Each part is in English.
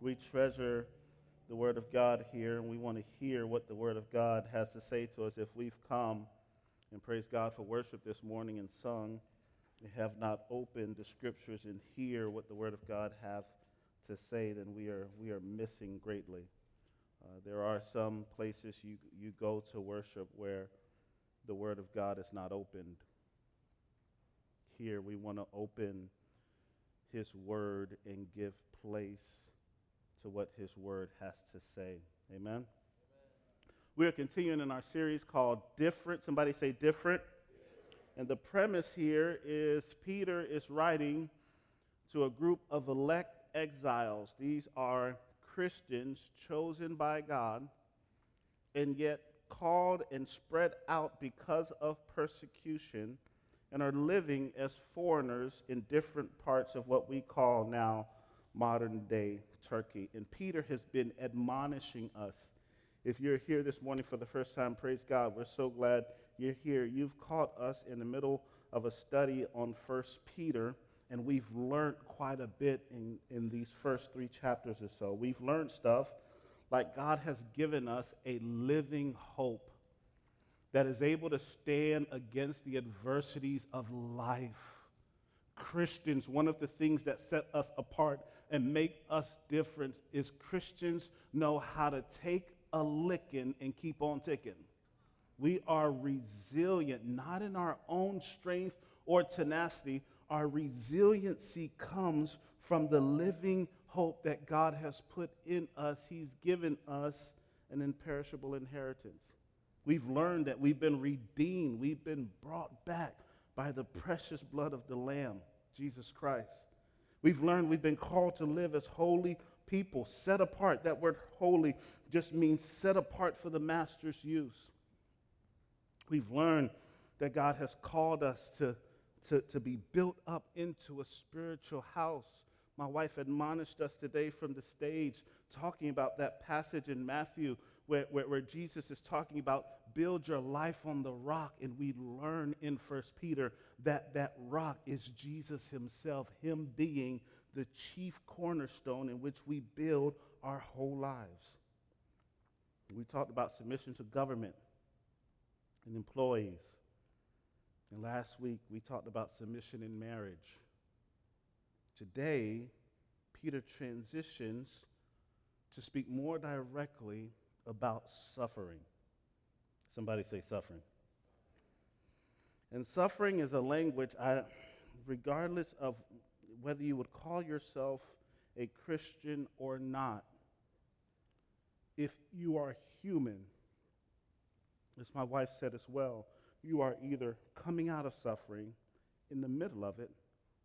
We treasure the Word of God here, and we want to hear what the Word of God has to say to us. If we've come and praise God for worship this morning and sung, we have not opened the Scriptures and hear what the Word of God have to say, then we are we are missing greatly. Uh, there are some places you you go to worship where the Word of God is not opened. Here, we want to open His Word and give place to what His Word has to say. Amen? Amen. We are continuing in our series called Different. Somebody say different. And the premise here is Peter is writing to a group of elect exiles. These are Christians chosen by God and yet called and spread out because of persecution and are living as foreigners in different parts of what we call now modern day Turkey. And Peter has been admonishing us. If you're here this morning for the first time, praise God. We're so glad you're here. You've caught us in the middle of a study on First Peter, and we've learned quite a bit in, in these first three chapters or so. We've learned stuff like God has given us a living hope that is able to stand against the adversities of life. Christians, one of the things that set us apart and make us different is Christians know how to take a licking and keep on ticking. We are resilient, not in our own strength or tenacity. Our resiliency comes from the living hope that God has put in us. He's given us an imperishable inheritance. We've learned that we've been redeemed, we've been brought back by the precious blood of the Lamb, Jesus Christ. We've learned we've been called to live as holy people, set apart. That word holy just means set apart for the master's use. We've learned that God has called us to, to, to be built up into a spiritual house. My wife admonished us today from the stage talking about that passage in Matthew where, where, where, Jesus is talking about build your life on the rock. And we learn in First Peter that that rock is Jesus himself, him being the chief cornerstone in which we build our whole lives. We talked about submission to government and employees. And last week we talked about submission in marriage. Today, Peter transitions to speak more directly about suffering. Somebody say suffering. And suffering is a language, I, regardless of whether you would call yourself a Christian or not, if you are human, as my wife said as well, you are either coming out of suffering, in the middle of it,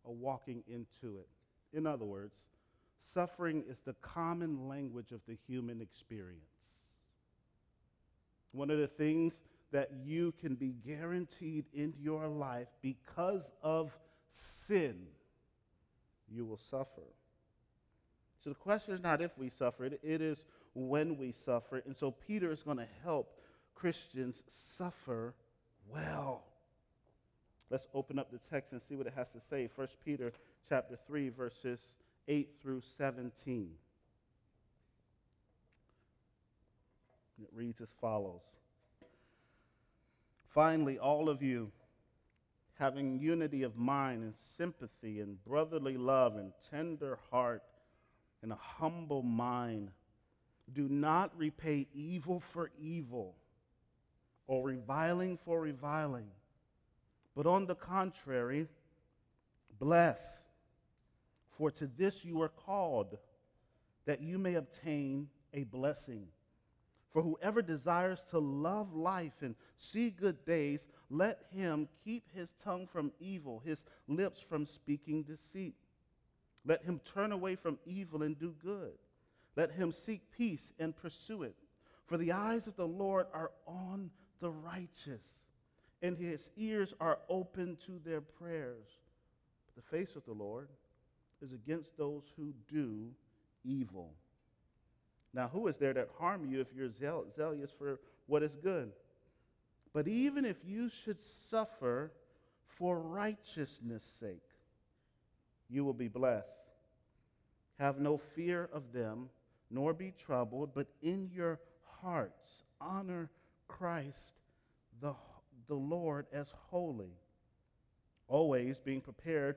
or walking into it. In other words, suffering is the common language of the human experience. One of the things that you can be guaranteed in your life because of sin, you will suffer. So the question is not if we suffer, it, is when we suffer. And so Peter is going to help Christians suffer well. Let's open up the text and see what it has to say. 1 Peter chapter 3 verses 8 through 17. It reads as follows Finally, all of you, having unity of mind and sympathy and brotherly love and tender heart and a humble mind, do not repay evil for evil or reviling for reviling, but on the contrary, bless. For to this you are called, that you may obtain a blessing. For whoever desires to love life and see good days, let him keep his tongue from evil, his lips from speaking deceit. Let him turn away from evil and do good. Let him seek peace and pursue it. For the eyes of the Lord are on the righteous, and his ears are open to their prayers. But the face of the Lord is against those who do evil. Now, who is there that harm you if you're zeal- zealous for what is good? But even if you should suffer for righteousness' sake, you will be blessed. Have no fear of them, nor be troubled, but in your hearts honor Christ the, the Lord as holy, always being prepared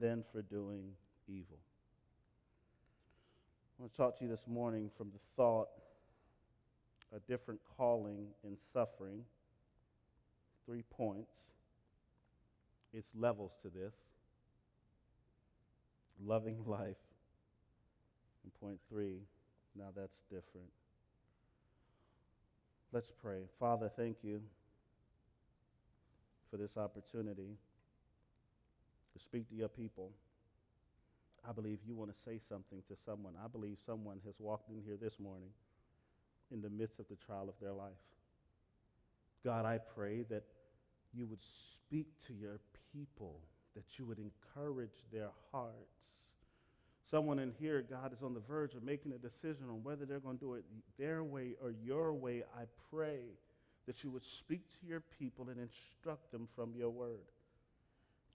than for doing evil. I want to talk to you this morning from the thought a different calling in suffering. Three points. It's levels to this. Loving life. And point three, now that's different. Let's pray. Father, thank you for this opportunity to speak to your people. I believe you want to say something to someone. I believe someone has walked in here this morning in the midst of the trial of their life. God, I pray that you would speak to your people, that you would encourage their hearts. Someone in here, God, is on the verge of making a decision on whether they're going to do it their way or your way. I pray that you would speak to your people and instruct them from your word.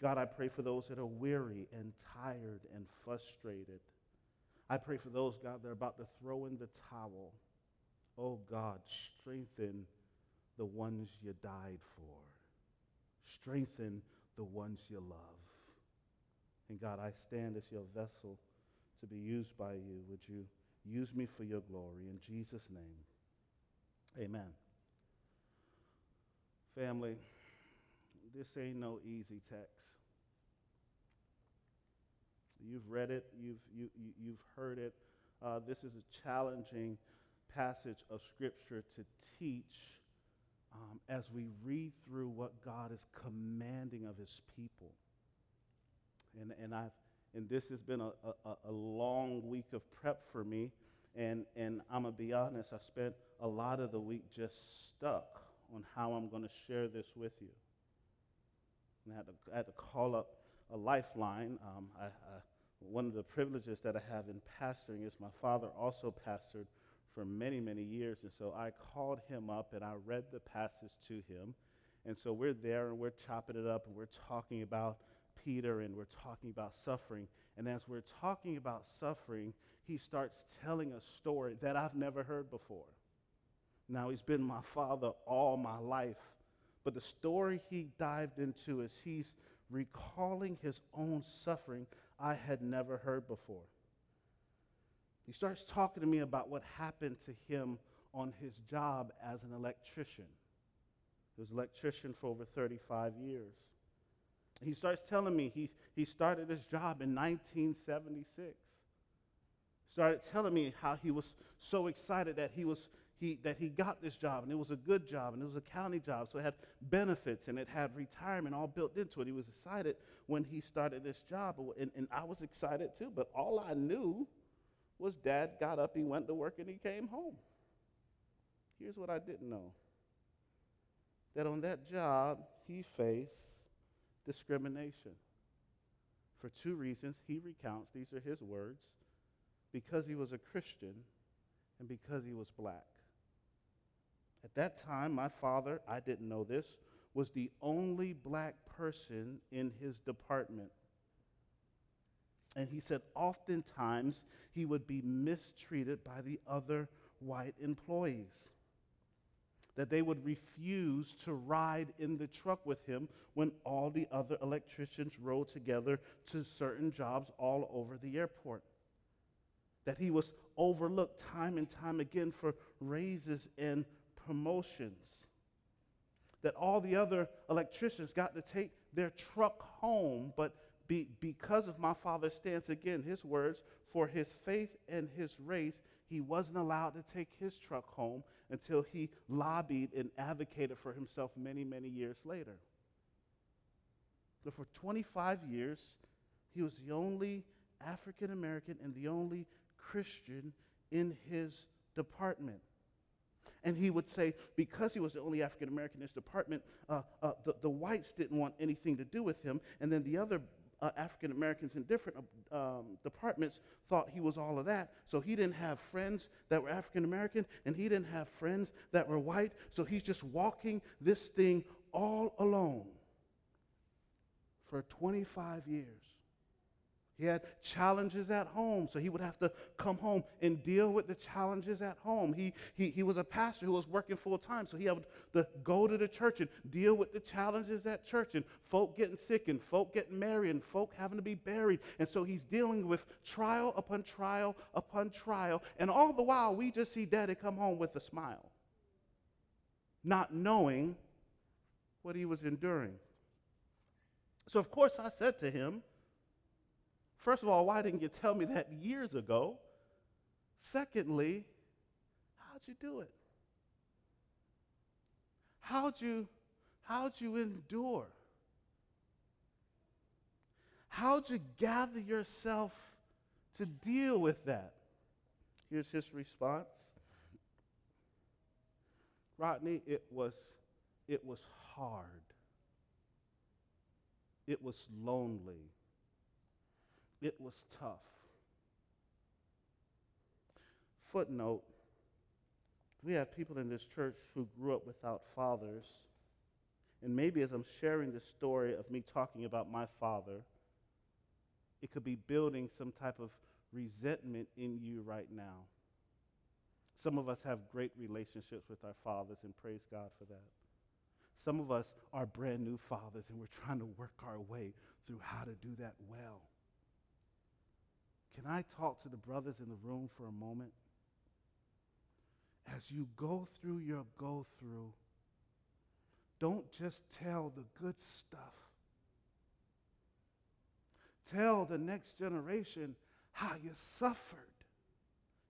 God, I pray for those that are weary and tired and frustrated. I pray for those, God, that are about to throw in the towel. Oh, God, strengthen the ones you died for. Strengthen the ones you love. And God, I stand as your vessel to be used by you. Would you use me for your glory? In Jesus' name, amen. Family, this ain't no easy text. You've read it, you've, you, you, you've heard it. Uh, this is a challenging passage of Scripture to teach um, as we read through what God is commanding of His people. And, and, I've, and this has been a, a, a long week of prep for me. And, and I'm going to be honest, I spent a lot of the week just stuck on how I'm going to share this with you. And I had to, I had to call up a lifeline. Um, I, I, one of the privileges that I have in pastoring is my father also pastored for many, many years. And so I called him up and I read the passage to him. And so we're there and we're chopping it up and we're talking about Peter and we're talking about suffering. And as we're talking about suffering, he starts telling a story that I've never heard before. Now, he's been my father all my life. But the story he dived into is he's recalling his own suffering I had never heard before. He starts talking to me about what happened to him on his job as an electrician. He was an electrician for over 35 years. He starts telling me he, he started his job in 1976. Started telling me how he was so excited that he was he, that he got this job and it was a good job and it was a county job so it had benefits and it had retirement all built into it he was excited when he started this job and, and i was excited too but all i knew was dad got up, he went to work, and he came home. Here's what I didn't know that on that job, he faced discrimination. For two reasons, he recounts, these are his words, because he was a Christian and because he was black. At that time, my father, I didn't know this, was the only black person in his department. And he said, oftentimes he would be mistreated by the other white employees. That they would refuse to ride in the truck with him when all the other electricians rode together to certain jobs all over the airport. That he was overlooked time and time again for raises and promotions. That all the other electricians got to take their truck home, but be, because of my father's stance, again, his words, for his faith and his race, he wasn't allowed to take his truck home until he lobbied and advocated for himself many, many years later. So for 25 years, he was the only African American and the only Christian in his department. And he would say, because he was the only African American in his department, uh, uh, the, the whites didn't want anything to do with him. And then the other uh, African Americans in different um, departments thought he was all of that. So he didn't have friends that were African American, and he didn't have friends that were white. So he's just walking this thing all alone for 25 years. He had challenges at home, so he would have to come home and deal with the challenges at home. He, he, he was a pastor who was working full time, so he had to go to the church and deal with the challenges at church and folk getting sick and folk getting married and folk having to be buried. And so he's dealing with trial upon trial upon trial. And all the while, we just see daddy come home with a smile, not knowing what he was enduring. So, of course, I said to him, First of all, why didn't you tell me that years ago? Secondly, how'd you do it? How'd you, how'd you endure? How'd you gather yourself to deal with that? Here's his response. Rodney, it was, it was hard. It was lonely it was tough. Footnote we have people in this church who grew up without fathers. And maybe as I'm sharing this story of me talking about my father, it could be building some type of resentment in you right now. Some of us have great relationships with our fathers, and praise God for that. Some of us are brand new fathers, and we're trying to work our way through how to do that well. Can I talk to the brothers in the room for a moment? As you go through your go through, don't just tell the good stuff. Tell the next generation how you suffered.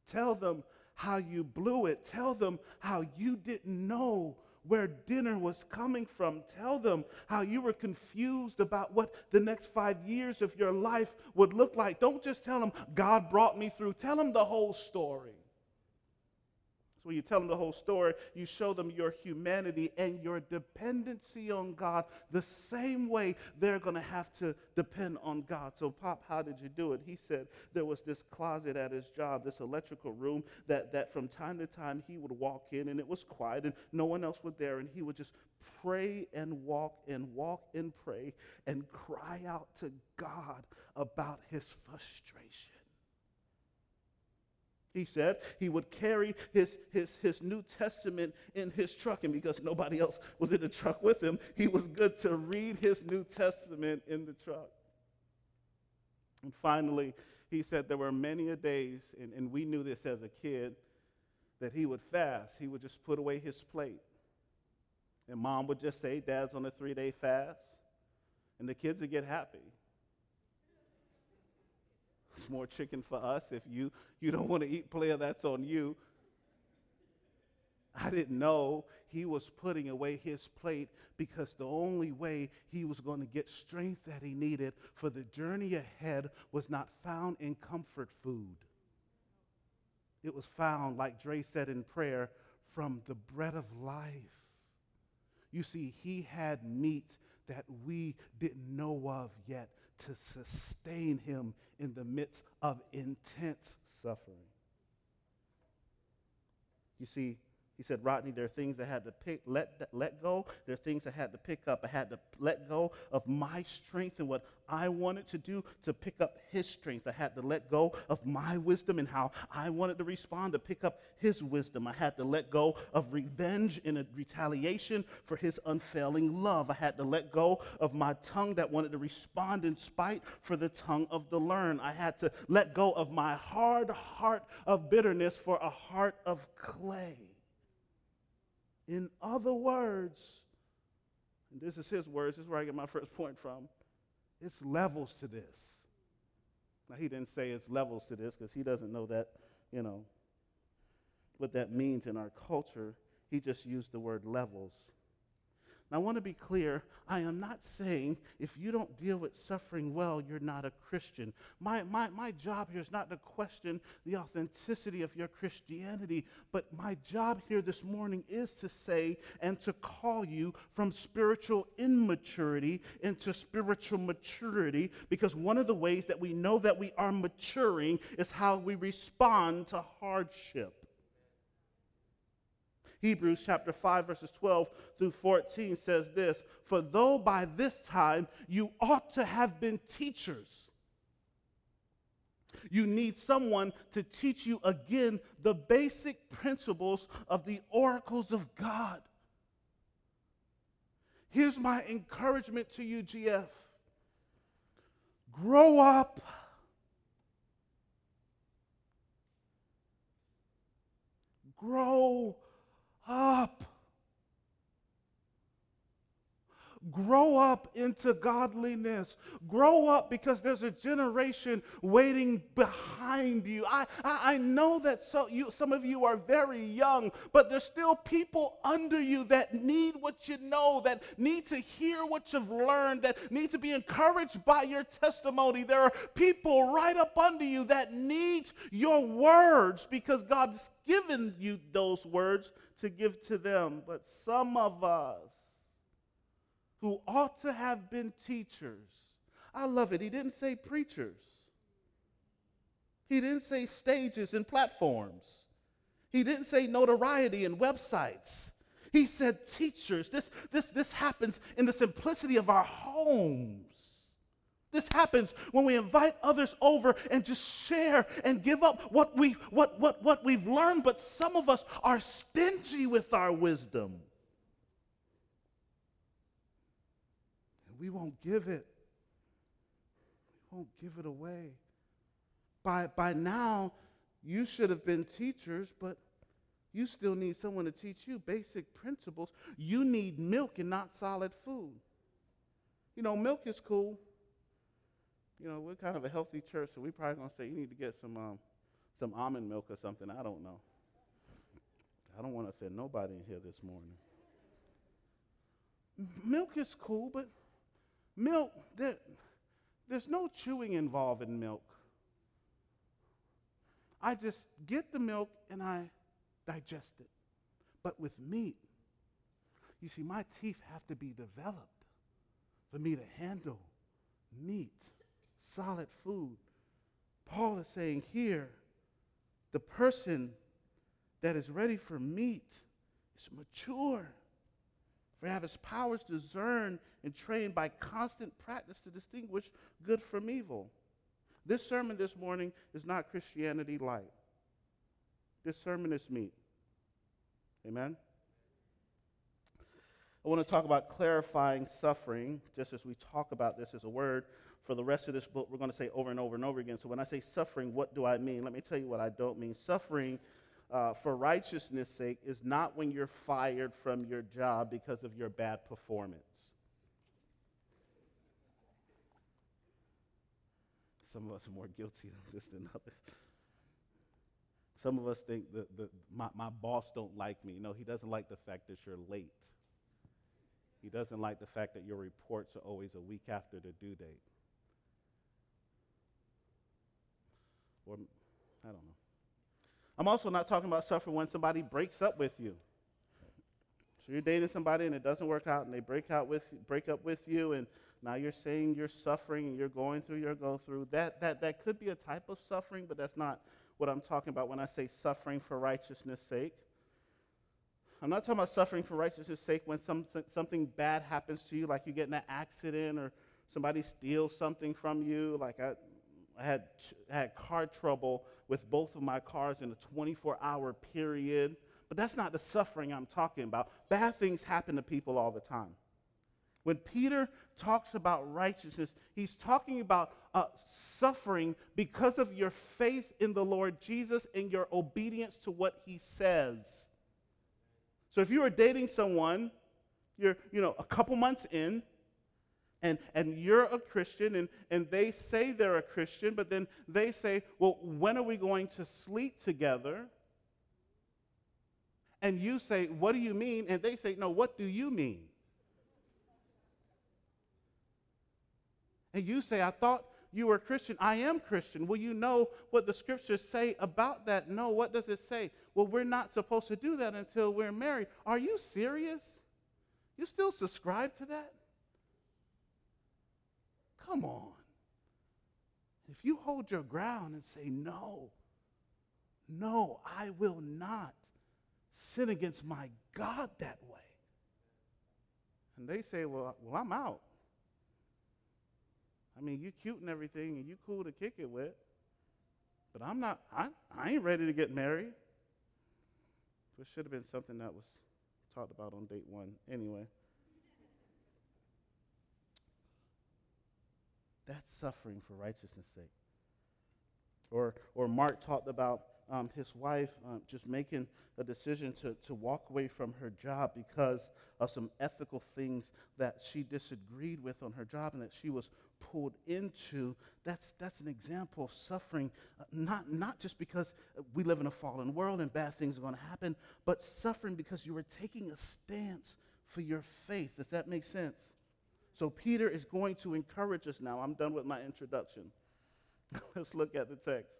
Tell them how you blew it. Tell them how you didn't know where dinner was coming from. Tell them how you were confused about what the next five years of your life would look like. Don't just tell them, God brought me through. Tell them the whole story. So when you tell them the whole story, you show them your humanity and your dependency on God the same way they're going to have to depend on God. So, Pop, how did you do it? He said there was this closet at his job, this electrical room that, that from time to time he would walk in and it was quiet and no one else was there and he would just pray and walk and walk and pray and cry out to God about his frustration. He said he would carry his, his, his New Testament in his truck, and because nobody else was in the truck with him, he was good to read his New Testament in the truck. And finally, he said there were many a days, and, and we knew this as a kid, that he would fast. He would just put away his plate. And mom would just say, Dad's on a three day fast. And the kids would get happy. More chicken for us. If you, you don't want to eat player, that's on you. I didn't know he was putting away his plate because the only way he was going to get strength that he needed for the journey ahead was not found in comfort food. It was found, like Dre said in prayer, from the bread of life. You see, he had meat that we didn't know of yet to sustain him in the midst of intense suffering. You see, he said, Rodney, there are things I had to pick, let, let go. There are things I had to pick up. I had to let go of my strength and what I wanted to do to pick up his strength. I had to let go of my wisdom and how I wanted to respond to pick up his wisdom. I had to let go of revenge and retaliation for his unfailing love. I had to let go of my tongue that wanted to respond in spite for the tongue of the learned. I had to let go of my hard heart of bitterness for a heart of clay. In other words, and this is his words, this is where I get my first point from, it's levels to this. Now, he didn't say it's levels to this because he doesn't know that, you know, what that means in our culture. He just used the word levels. Now, I want to be clear. I am not saying if you don't deal with suffering well, you're not a Christian. My, my, my job here is not to question the authenticity of your Christianity, but my job here this morning is to say and to call you from spiritual immaturity into spiritual maturity, because one of the ways that we know that we are maturing is how we respond to hardship. Hebrews chapter 5, verses 12 through 14 says this For though by this time you ought to have been teachers, you need someone to teach you again the basic principles of the oracles of God. Here's my encouragement to you, GF grow up. Grow up. Grow up into godliness. Grow up because there's a generation waiting behind you. I, I, I, know that so you, some of you are very young, but there's still people under you that need what you know, that need to hear what you've learned, that need to be encouraged by your testimony. There are people right up under you that need your words because God's given you those words to give to them. But some of us, who ought to have been teachers. I love it. He didn't say preachers, he didn't say stages and platforms, he didn't say notoriety and websites. He said teachers. This, this, this happens in the simplicity of our homes. This happens when we invite others over and just share and give up what, we, what, what, what we've learned, but some of us are stingy with our wisdom. We won't give it. We won't give it away. By, by now, you should have been teachers, but you still need someone to teach you basic principles. You need milk and not solid food. You know, milk is cool. You know, we're kind of a healthy church, so we're probably going to say you need to get some, um, some almond milk or something. I don't know. I don't want to offend nobody in here this morning. Milk is cool, but Milk, there, there's no chewing involved in milk. I just get the milk and I digest it. But with meat, you see, my teeth have to be developed for me to handle meat, solid food. Paul is saying here, the person that is ready for meat is mature. For have his powers discerned and trained by constant practice to distinguish good from evil. This sermon this morning is not Christianity light. This sermon is meat. Amen? I want to talk about clarifying suffering, just as we talk about this as a word. For the rest of this book, we're going to say over and over and over again. So when I say suffering, what do I mean? Let me tell you what I don't mean. Suffering uh, for righteousness' sake is not when you're fired from your job because of your bad performance. Some of us are more guilty of this than others. Some of us think that the, my, my boss don't like me. No, he doesn't like the fact that you're late. He doesn't like the fact that your reports are always a week after the due date. Or, I don't know. I'm also not talking about suffering when somebody breaks up with you. So you're dating somebody and it doesn't work out and they break out with break up with you and now you're saying you're suffering and you're going through your go through. That, that, that could be a type of suffering, but that's not what I'm talking about when I say suffering for righteousness' sake. I'm not talking about suffering for righteousness' sake when some, something bad happens to you, like you get in an accident or somebody steals something from you. Like I, I had, had car trouble with both of my cars in a 24 hour period. But that's not the suffering I'm talking about. Bad things happen to people all the time. When Peter talks about righteousness, he's talking about uh, suffering because of your faith in the Lord Jesus and your obedience to what he says. So if you are dating someone, you're you know a couple months in, and, and you're a Christian, and, and they say they're a Christian, but then they say, Well, when are we going to sleep together? And you say, What do you mean? And they say, No, what do you mean? And you say, I thought you were Christian. I am Christian. Well, you know what the scriptures say about that. No, what does it say? Well, we're not supposed to do that until we're married. Are you serious? You still subscribe to that? Come on. If you hold your ground and say, no, no, I will not sin against my God that way. And they say, well, well I'm out. I mean, you cute and everything, and you cool to kick it with, but I'm not, I, I ain't ready to get married. It should have been something that was talked about on date one. Anyway. That's suffering for righteousness' sake. Or, or Mark talked about um, his wife um, just making a decision to, to walk away from her job because of some ethical things that she disagreed with on her job and that she was pulled into. That's, that's an example of suffering, uh, not, not just because we live in a fallen world and bad things are going to happen, but suffering because you were taking a stance for your faith. Does that make sense? So Peter is going to encourage us now. I'm done with my introduction. Let's look at the text.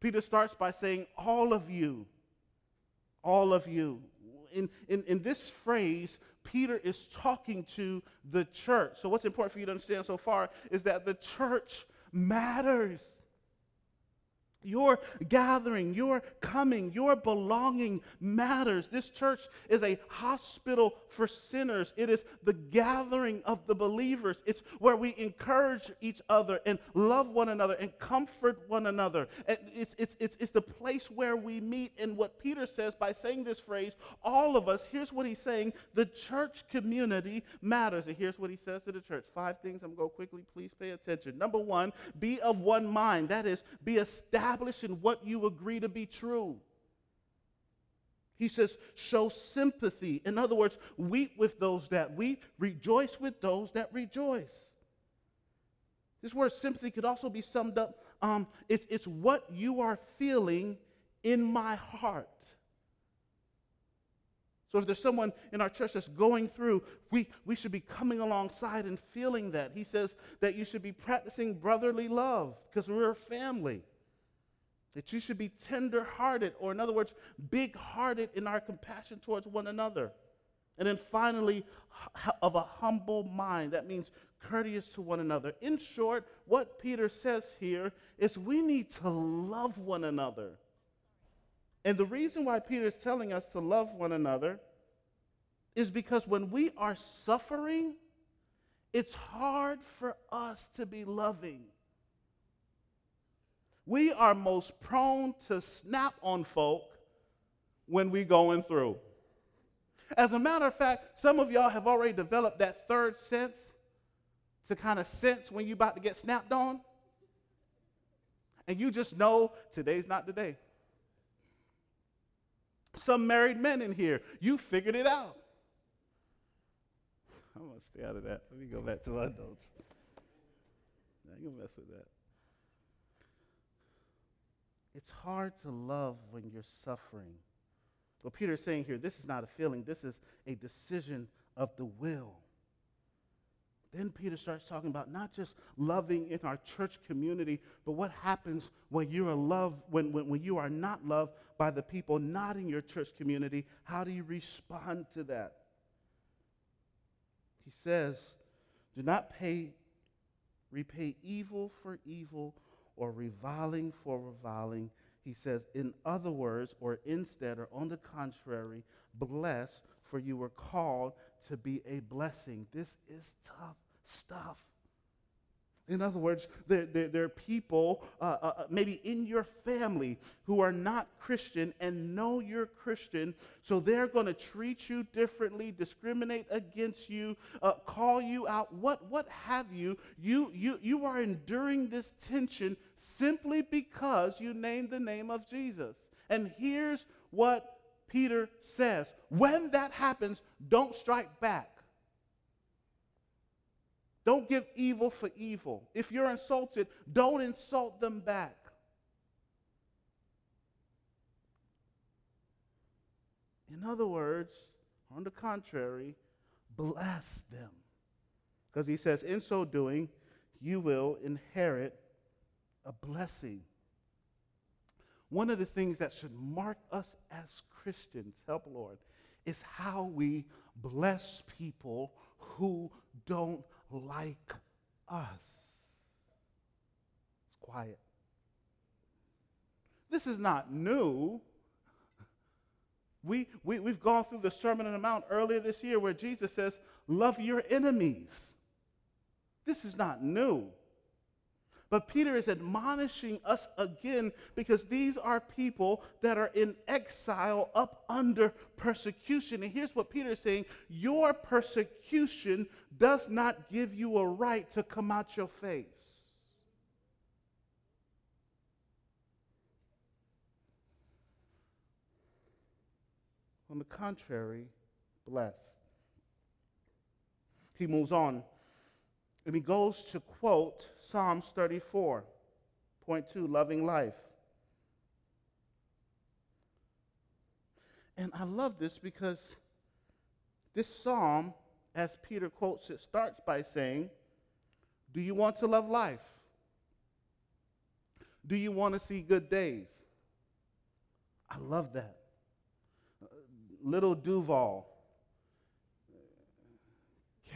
Peter starts by saying, All of you, all of you. In, in, in this phrase, Peter is talking to the church. So, what's important for you to understand so far is that the church matters. Your gathering, your coming, your belonging matters. This church is a hospital for sinners. It is the gathering of the believers. It's where we encourage each other and love one another and comfort one another. It's, it's, it's, it's the place where we meet. And what Peter says by saying this phrase, all of us, here's what he's saying the church community matters. And here's what he says to the church five things. I'm going to go quickly. Please pay attention. Number one, be of one mind. That is, be established establish in what you agree to be true. He says, show sympathy. In other words, weep with those that weep, rejoice with those that rejoice. This word sympathy could also be summed up um, it's, it's what you are feeling in my heart. So if there's someone in our church that's going through, we, we should be coming alongside and feeling that. He says that you should be practicing brotherly love because we're a family. That you should be tender hearted, or in other words, big hearted in our compassion towards one another. And then finally, of a humble mind. That means courteous to one another. In short, what Peter says here is we need to love one another. And the reason why Peter is telling us to love one another is because when we are suffering, it's hard for us to be loving we are most prone to snap on folk when we're going through. As a matter of fact, some of y'all have already developed that third sense to kind of sense when you're about to get snapped on. And you just know today's not the day. Some married men in here, you figured it out. I'm going to stay out of that. Let me go back to my notes. I to mess with that. It's hard to love when you're suffering. What Peter is saying here, this is not a feeling, this is a decision of the will. Then Peter starts talking about not just loving in our church community, but what happens when you are loved, when, when, when you are not loved by the people not in your church community. How do you respond to that? He says, do not pay, repay evil for evil or reviling for reviling. He says, in other words, or instead, or on the contrary, bless, for you were called to be a blessing. This is tough stuff. In other words, there, there, there are people, uh, uh, uh, maybe in your family, who are not Christian and know you're Christian, so they're going to treat you differently, discriminate against you, uh, call you out, what, what have you. You, you. you are enduring this tension simply because you named the name of Jesus. And here's what Peter says when that happens, don't strike back. Don't give evil for evil. If you're insulted, don't insult them back. In other words, on the contrary, bless them. Because he says, in so doing, you will inherit a blessing. One of the things that should mark us as Christians, help Lord, is how we bless people who don't like us. It's quiet. This is not new. We, we, we've gone through the Sermon on the Mount earlier this year where Jesus says, Love your enemies. This is not new. But Peter is admonishing us again because these are people that are in exile up under persecution. And here's what Peter is saying Your persecution does not give you a right to come out your face. On the contrary, bless. He moves on and he goes to quote Psalms 34, point two, loving life. And I love this because this psalm, as Peter quotes it, starts by saying, Do you want to love life? Do you want to see good days? I love that. Lil Duval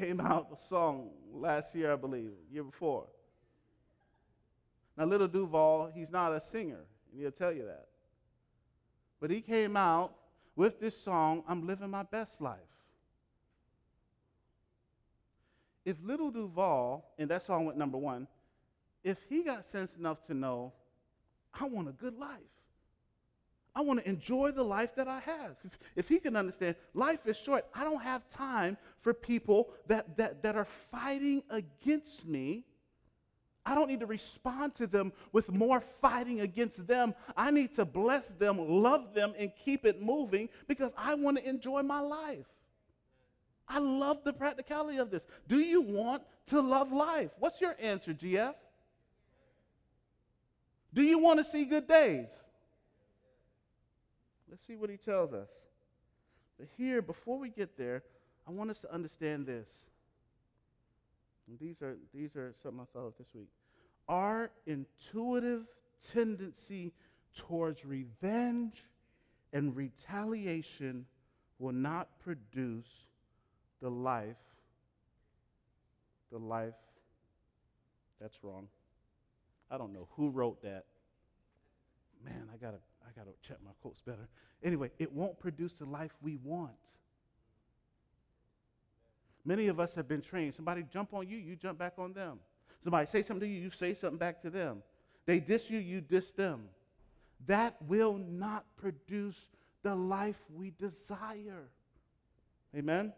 came out a song last year, I believe, year before. Now, Lil Duval, he's not a singer, and he'll tell you that. But he came out with this song, I'm Living My Best Life. If Lil Duval, and that song went number one, if he got sense enough to know, I want a good life. I want to enjoy the life that I have. If, if, he can understand, life is short. I don't have time for people that, that, that are fighting against me. I don't need to respond to them with more fighting against them. I need to bless them, love them, and keep it moving because I want to enjoy my life. I love the practicality of this. Do you want to love life? What's your answer, GF? Do you want to see good days? Let's see what he tells us. But here, before we get there, I want us to understand this. And these are, these are something I thought of this week. Our intuitive tendency towards revenge and retaliation will not produce the life, the life that's wrong. I don't know who wrote that. Man, I gotta I got to check my quotes better. Anyway, it won't produce the life we want. Many of us have been trained. Somebody jump on you, you jump back on them. Somebody say something to you, you say something back to them. They diss you, you diss them. That will not produce the life we desire. Amen?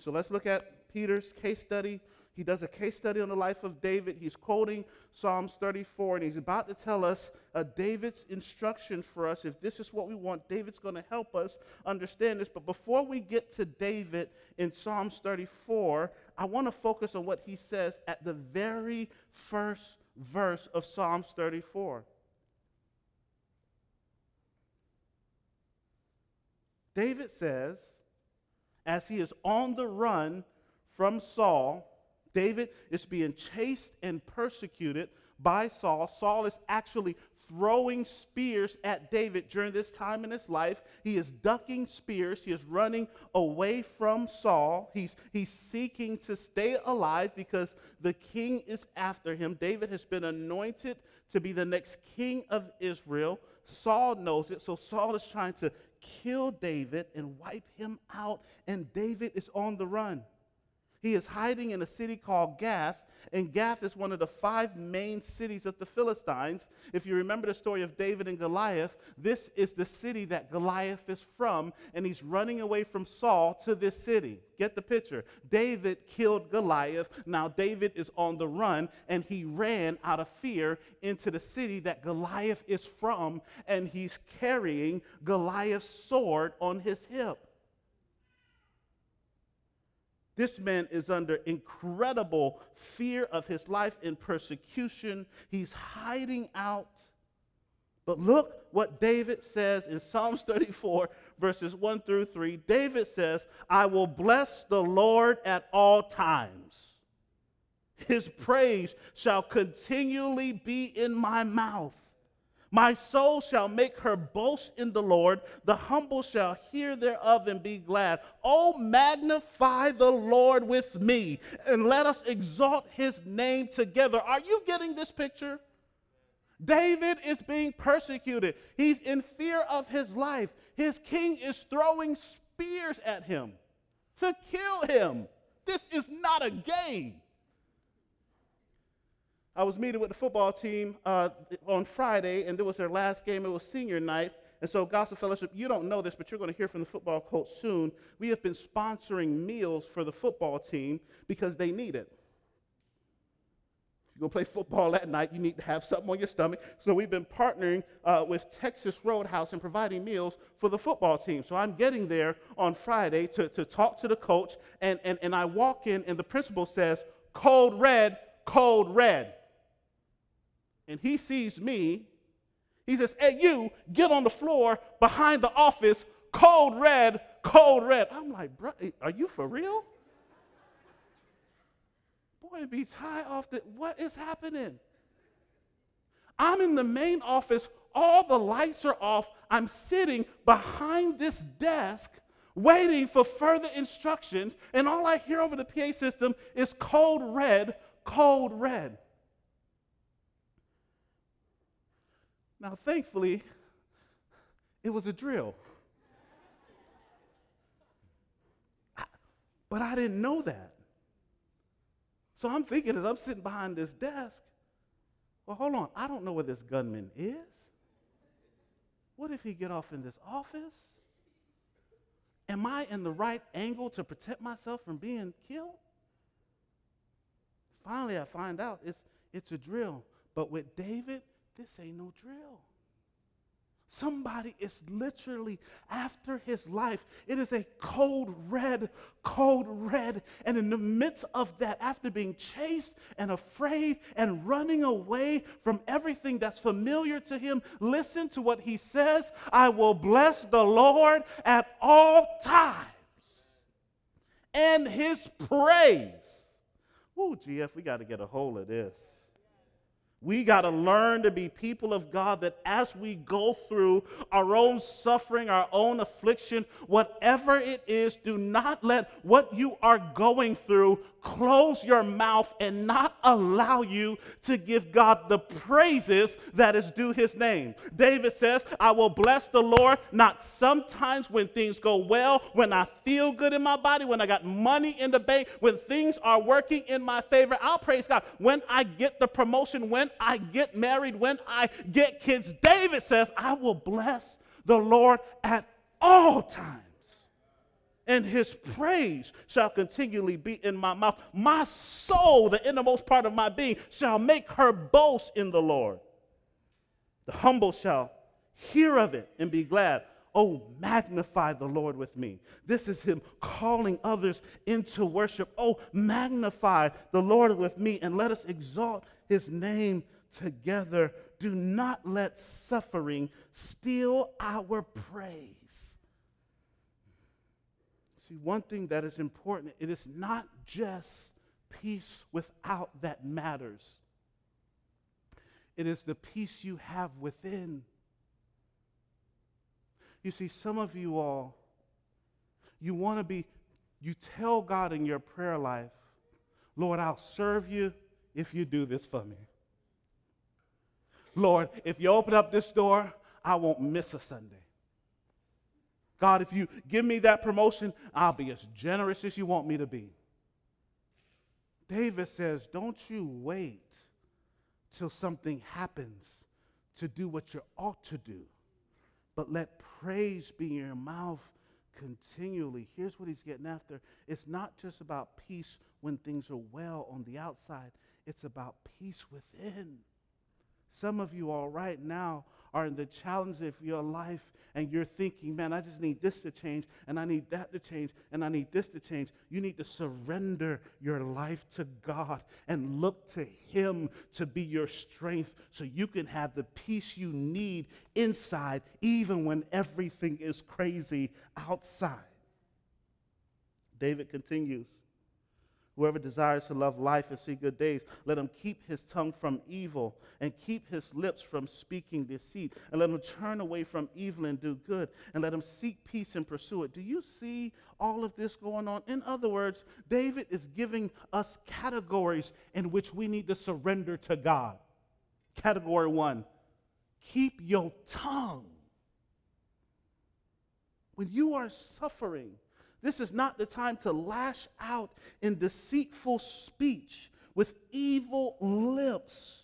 So let's look at Peter's case study he does a case study on the life of David. He's quoting Psalms 34, and he's about to tell us uh, David's instruction for us. If this is what we want, David's going to help us understand this. But before we get to David in Psalms 34, I want to focus on what he says at the very first verse of Psalms 34. David says, as he is on the run from Saul, David is being chased and persecuted by Saul. Saul is actually throwing spears at David during this time in his life. He is ducking spears. He is running away from Saul. He's, he's seeking to stay alive because the king is after him. David has been anointed to be the next king of Israel. Saul knows it, so Saul is trying to kill David and wipe him out, and David is on the run. He is hiding in a city called Gath, and Gath is one of the five main cities of the Philistines. If you remember the story of David and Goliath, this is the city that Goliath is from, and he's running away from Saul to this city. Get the picture. David killed Goliath. Now David is on the run, and he ran out of fear into the city that Goliath is from, and he's carrying Goliath's sword on his hip. This man is under incredible fear of his life in persecution. He's hiding out. But look what David says in Psalms 34, verses 1 through 3. David says, I will bless the Lord at all times. His praise shall continually be in my mouth. My soul shall make her boast in the Lord. The humble shall hear thereof and be glad. Oh, magnify the Lord with me, and let us exalt his name together. Are you getting this picture? David is being persecuted. He's in fear of his life. His king is throwing spears at him to kill him. This is not a game. I was meeting with the football team uh, on Friday, and it was their last game. It was senior night. And so, Gospel Fellowship, you don't know this, but you're going to hear from the football coach soon. We have been sponsoring meals for the football team because they need it. If you're going to play football that night, you need to have something on your stomach. So, we've been partnering uh, with Texas Roadhouse and providing meals for the football team. So, I'm getting there on Friday to, to talk to the coach, and, and, and I walk in, and the principal says, Code red, code red and he sees me, he says, Hey, you, get on the floor behind the office, cold red, cold red. I'm like, Bro, eh, are you for real? Boy, be tied off the, what is happening? I'm in the main office, all the lights are off. I'm sitting behind this desk waiting for further instructions, and all I hear over the PA system is cold red, cold red. Now, thankfully, it was a drill. But I didn't know that. So I'm thinking as I'm sitting behind this desk, well, hold on, I don't know where this gunman is. What if he get off in this office? Am I in the right angle to protect myself from being killed? Finally, I find out it's, it's a drill. But with David, this ain't no drill. Somebody is literally after his life. It is a cold red, cold red. And in the midst of that, after being chased and afraid and running away from everything that's familiar to him, listen to what he says I will bless the Lord at all times. And his praise. Ooh, GF, we got to get a hold of this. We got to learn to be people of God that as we go through our own suffering, our own affliction, whatever it is, do not let what you are going through close your mouth and not allow you to give God the praises that is due his name. David says, I will bless the Lord not sometimes when things go well, when I feel good in my body, when I got money in the bank, when things are working in my favor. I'll praise God. When I get the promotion, when I get married, when I get kids, David says, I will bless the Lord at all times and his praise shall continually be in my mouth. My soul, the innermost part of my being, shall make her boast in the Lord. The humble shall hear of it and be glad. Oh, magnify the Lord with me. This is Him calling others into worship. Oh, magnify the Lord with me and let us exalt His name together. Do not let suffering steal our praise. See, one thing that is important, it is not just peace without that matters. It is the peace you have within. You see, some of you all, you want to be, you tell God in your prayer life, Lord, I'll serve you if you do this for me. Lord, if you open up this door, I won't miss a Sunday. God, if you give me that promotion, I'll be as generous as you want me to be. David says, Don't you wait till something happens to do what you ought to do, but let praise be in your mouth continually. Here's what he's getting after it's not just about peace when things are well on the outside, it's about peace within. Some of you all right now are in the challenge of your life and you're thinking, man, I just need this to change, and I need that to change, and I need this to change, you need to surrender your life to God and look to Him to be your strength so you can have the peace you need inside, even when everything is crazy outside. David continues Whoever desires to love life and see good days, let him keep his tongue from evil and keep his lips from speaking deceit. And let him turn away from evil and do good. And let him seek peace and pursue it. Do you see all of this going on? In other words, David is giving us categories in which we need to surrender to God. Category one keep your tongue. When you are suffering, this is not the time to lash out in deceitful speech with evil lips,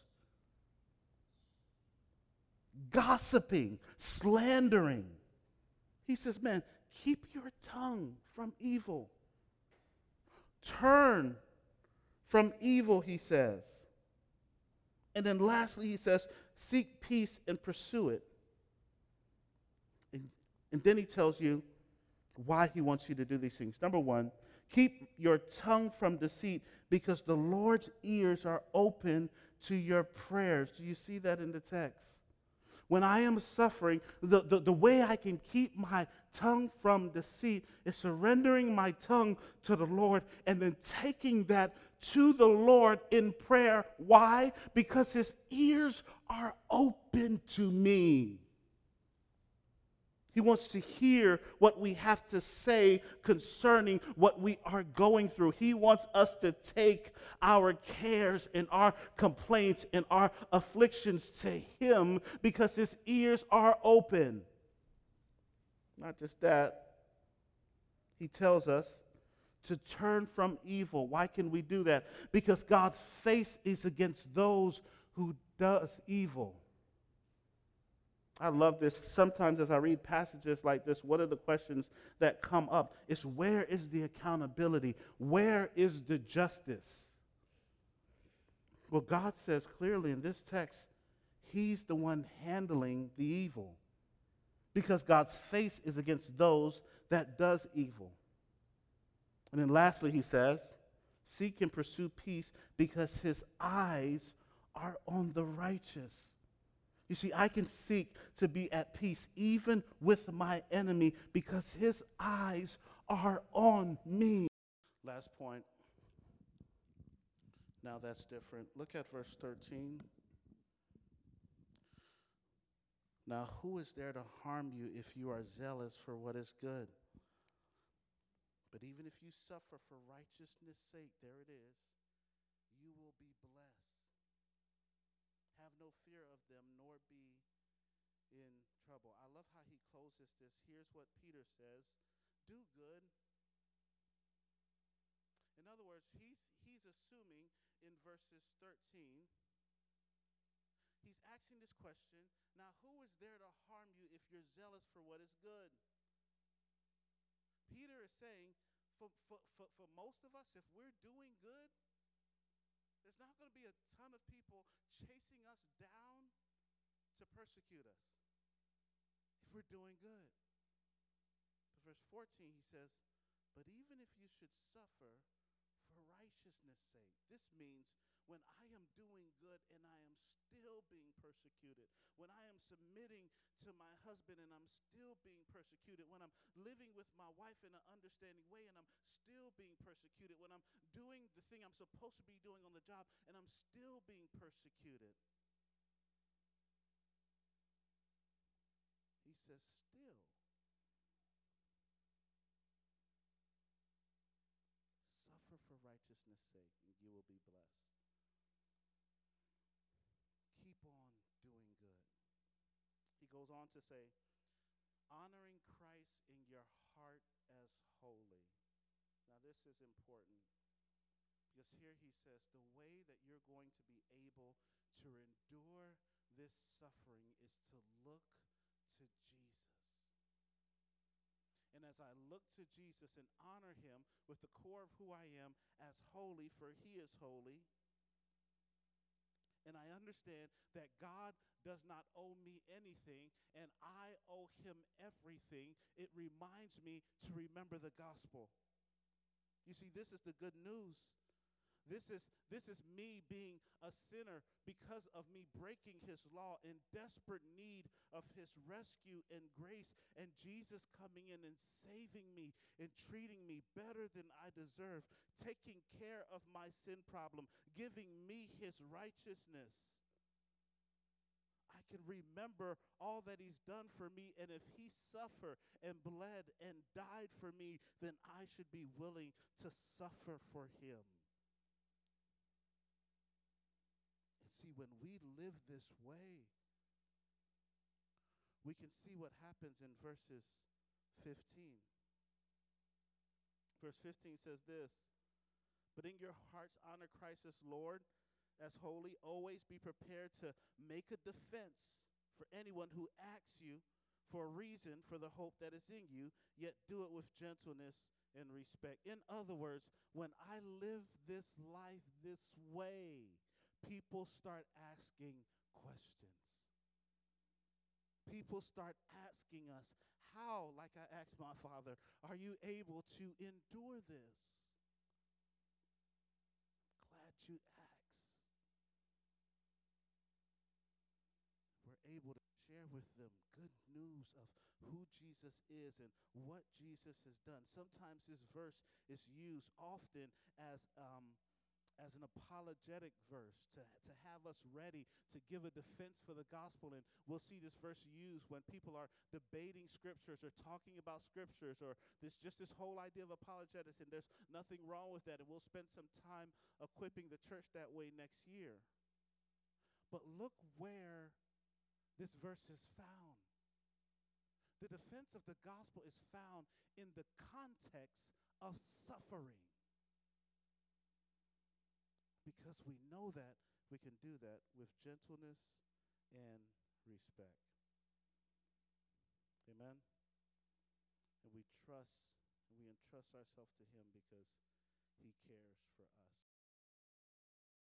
gossiping, slandering. He says, Man, keep your tongue from evil. Turn from evil, he says. And then lastly, he says, Seek peace and pursue it. And, and then he tells you, why he wants you to do these things. Number one, keep your tongue from deceit because the Lord's ears are open to your prayers. Do you see that in the text? When I am suffering, the, the, the way I can keep my tongue from deceit is surrendering my tongue to the Lord and then taking that to the Lord in prayer. Why? Because his ears are open to me. He wants to hear what we have to say concerning what we are going through. He wants us to take our cares and our complaints and our afflictions to Him because His ears are open. Not just that, He tells us to turn from evil. Why can we do that? Because God's face is against those who does evil. I love this. Sometimes, as I read passages like this, what are the questions that come up It's where is the accountability? Where is the justice? Well, God says clearly in this text, He's the one handling the evil because God's face is against those that does evil. And then lastly, He says, seek and pursue peace because His eyes are on the righteous. You see, I can seek to be at peace even with my enemy because his eyes are on me. Last point. Now that's different. Look at verse 13. Now, who is there to harm you if you are zealous for what is good? But even if you suffer for righteousness' sake, there it is, you will be blessed. Have no fear of them, nor be in trouble. I closes this. Here's what Peter says do good. In other words, he's, he's assuming in verses 13, he's asking this question now, who is there to harm you if you're zealous for what is good? Peter is saying, for, for, for, for most of us, if we're doing good, there's not going to be a ton of people chasing us down to persecute us we're doing good. But verse 14, he says, But even if you should suffer for righteousness' sake, this means when I am doing good and I am still being persecuted, when I am submitting to my husband and I'm still being persecuted, when I'm living with my wife in an understanding way and I'm still being persecuted, when I'm doing the thing I'm supposed to be doing on the job and I'm still being persecuted. He says, still. Suffer for righteousness' sake, and you will be blessed. Goes on to say, honoring Christ in your heart as holy. Now, this is important because here he says the way that you're going to be able to endure this suffering is to look to Jesus. And as I look to Jesus and honor him with the core of who I am as holy, for he is holy, and I understand that God does not owe me anything and I owe him everything, it reminds me to remember the gospel. You see, this is the good news. This is, this is me being a sinner because of me breaking his law in desperate need of his rescue and grace, and Jesus coming in and saving me and treating me better than I deserve, taking care of my sin problem, giving me his righteousness. I can remember all that he's done for me, and if he suffered and bled and died for me, then I should be willing to suffer for him. See, when we live this way, we can see what happens in verses 15. Verse 15 says this But in your hearts, honor Christ as Lord, as holy. Always be prepared to make a defense for anyone who asks you for a reason for the hope that is in you, yet do it with gentleness and respect. In other words, when I live this life this way, people start asking questions. People start asking us, How, like I asked my father, are you able to endure this? Glad you asked. We're able to share with them good news of who Jesus is and what Jesus has done. Sometimes this verse is used often as um, as an apologetic verse to, to have us ready to give a defense for the gospel. And we'll see this verse used when people are debating scriptures or talking about scriptures or this just this whole idea of apologetics. And there's nothing wrong with that. And we'll spend some time equipping the church that way next year. But look where this verse is found. The defense of the gospel is found in the context of suffering because we know that we can do that with gentleness and respect. Amen. And we trust and we entrust ourselves to him because he cares for us.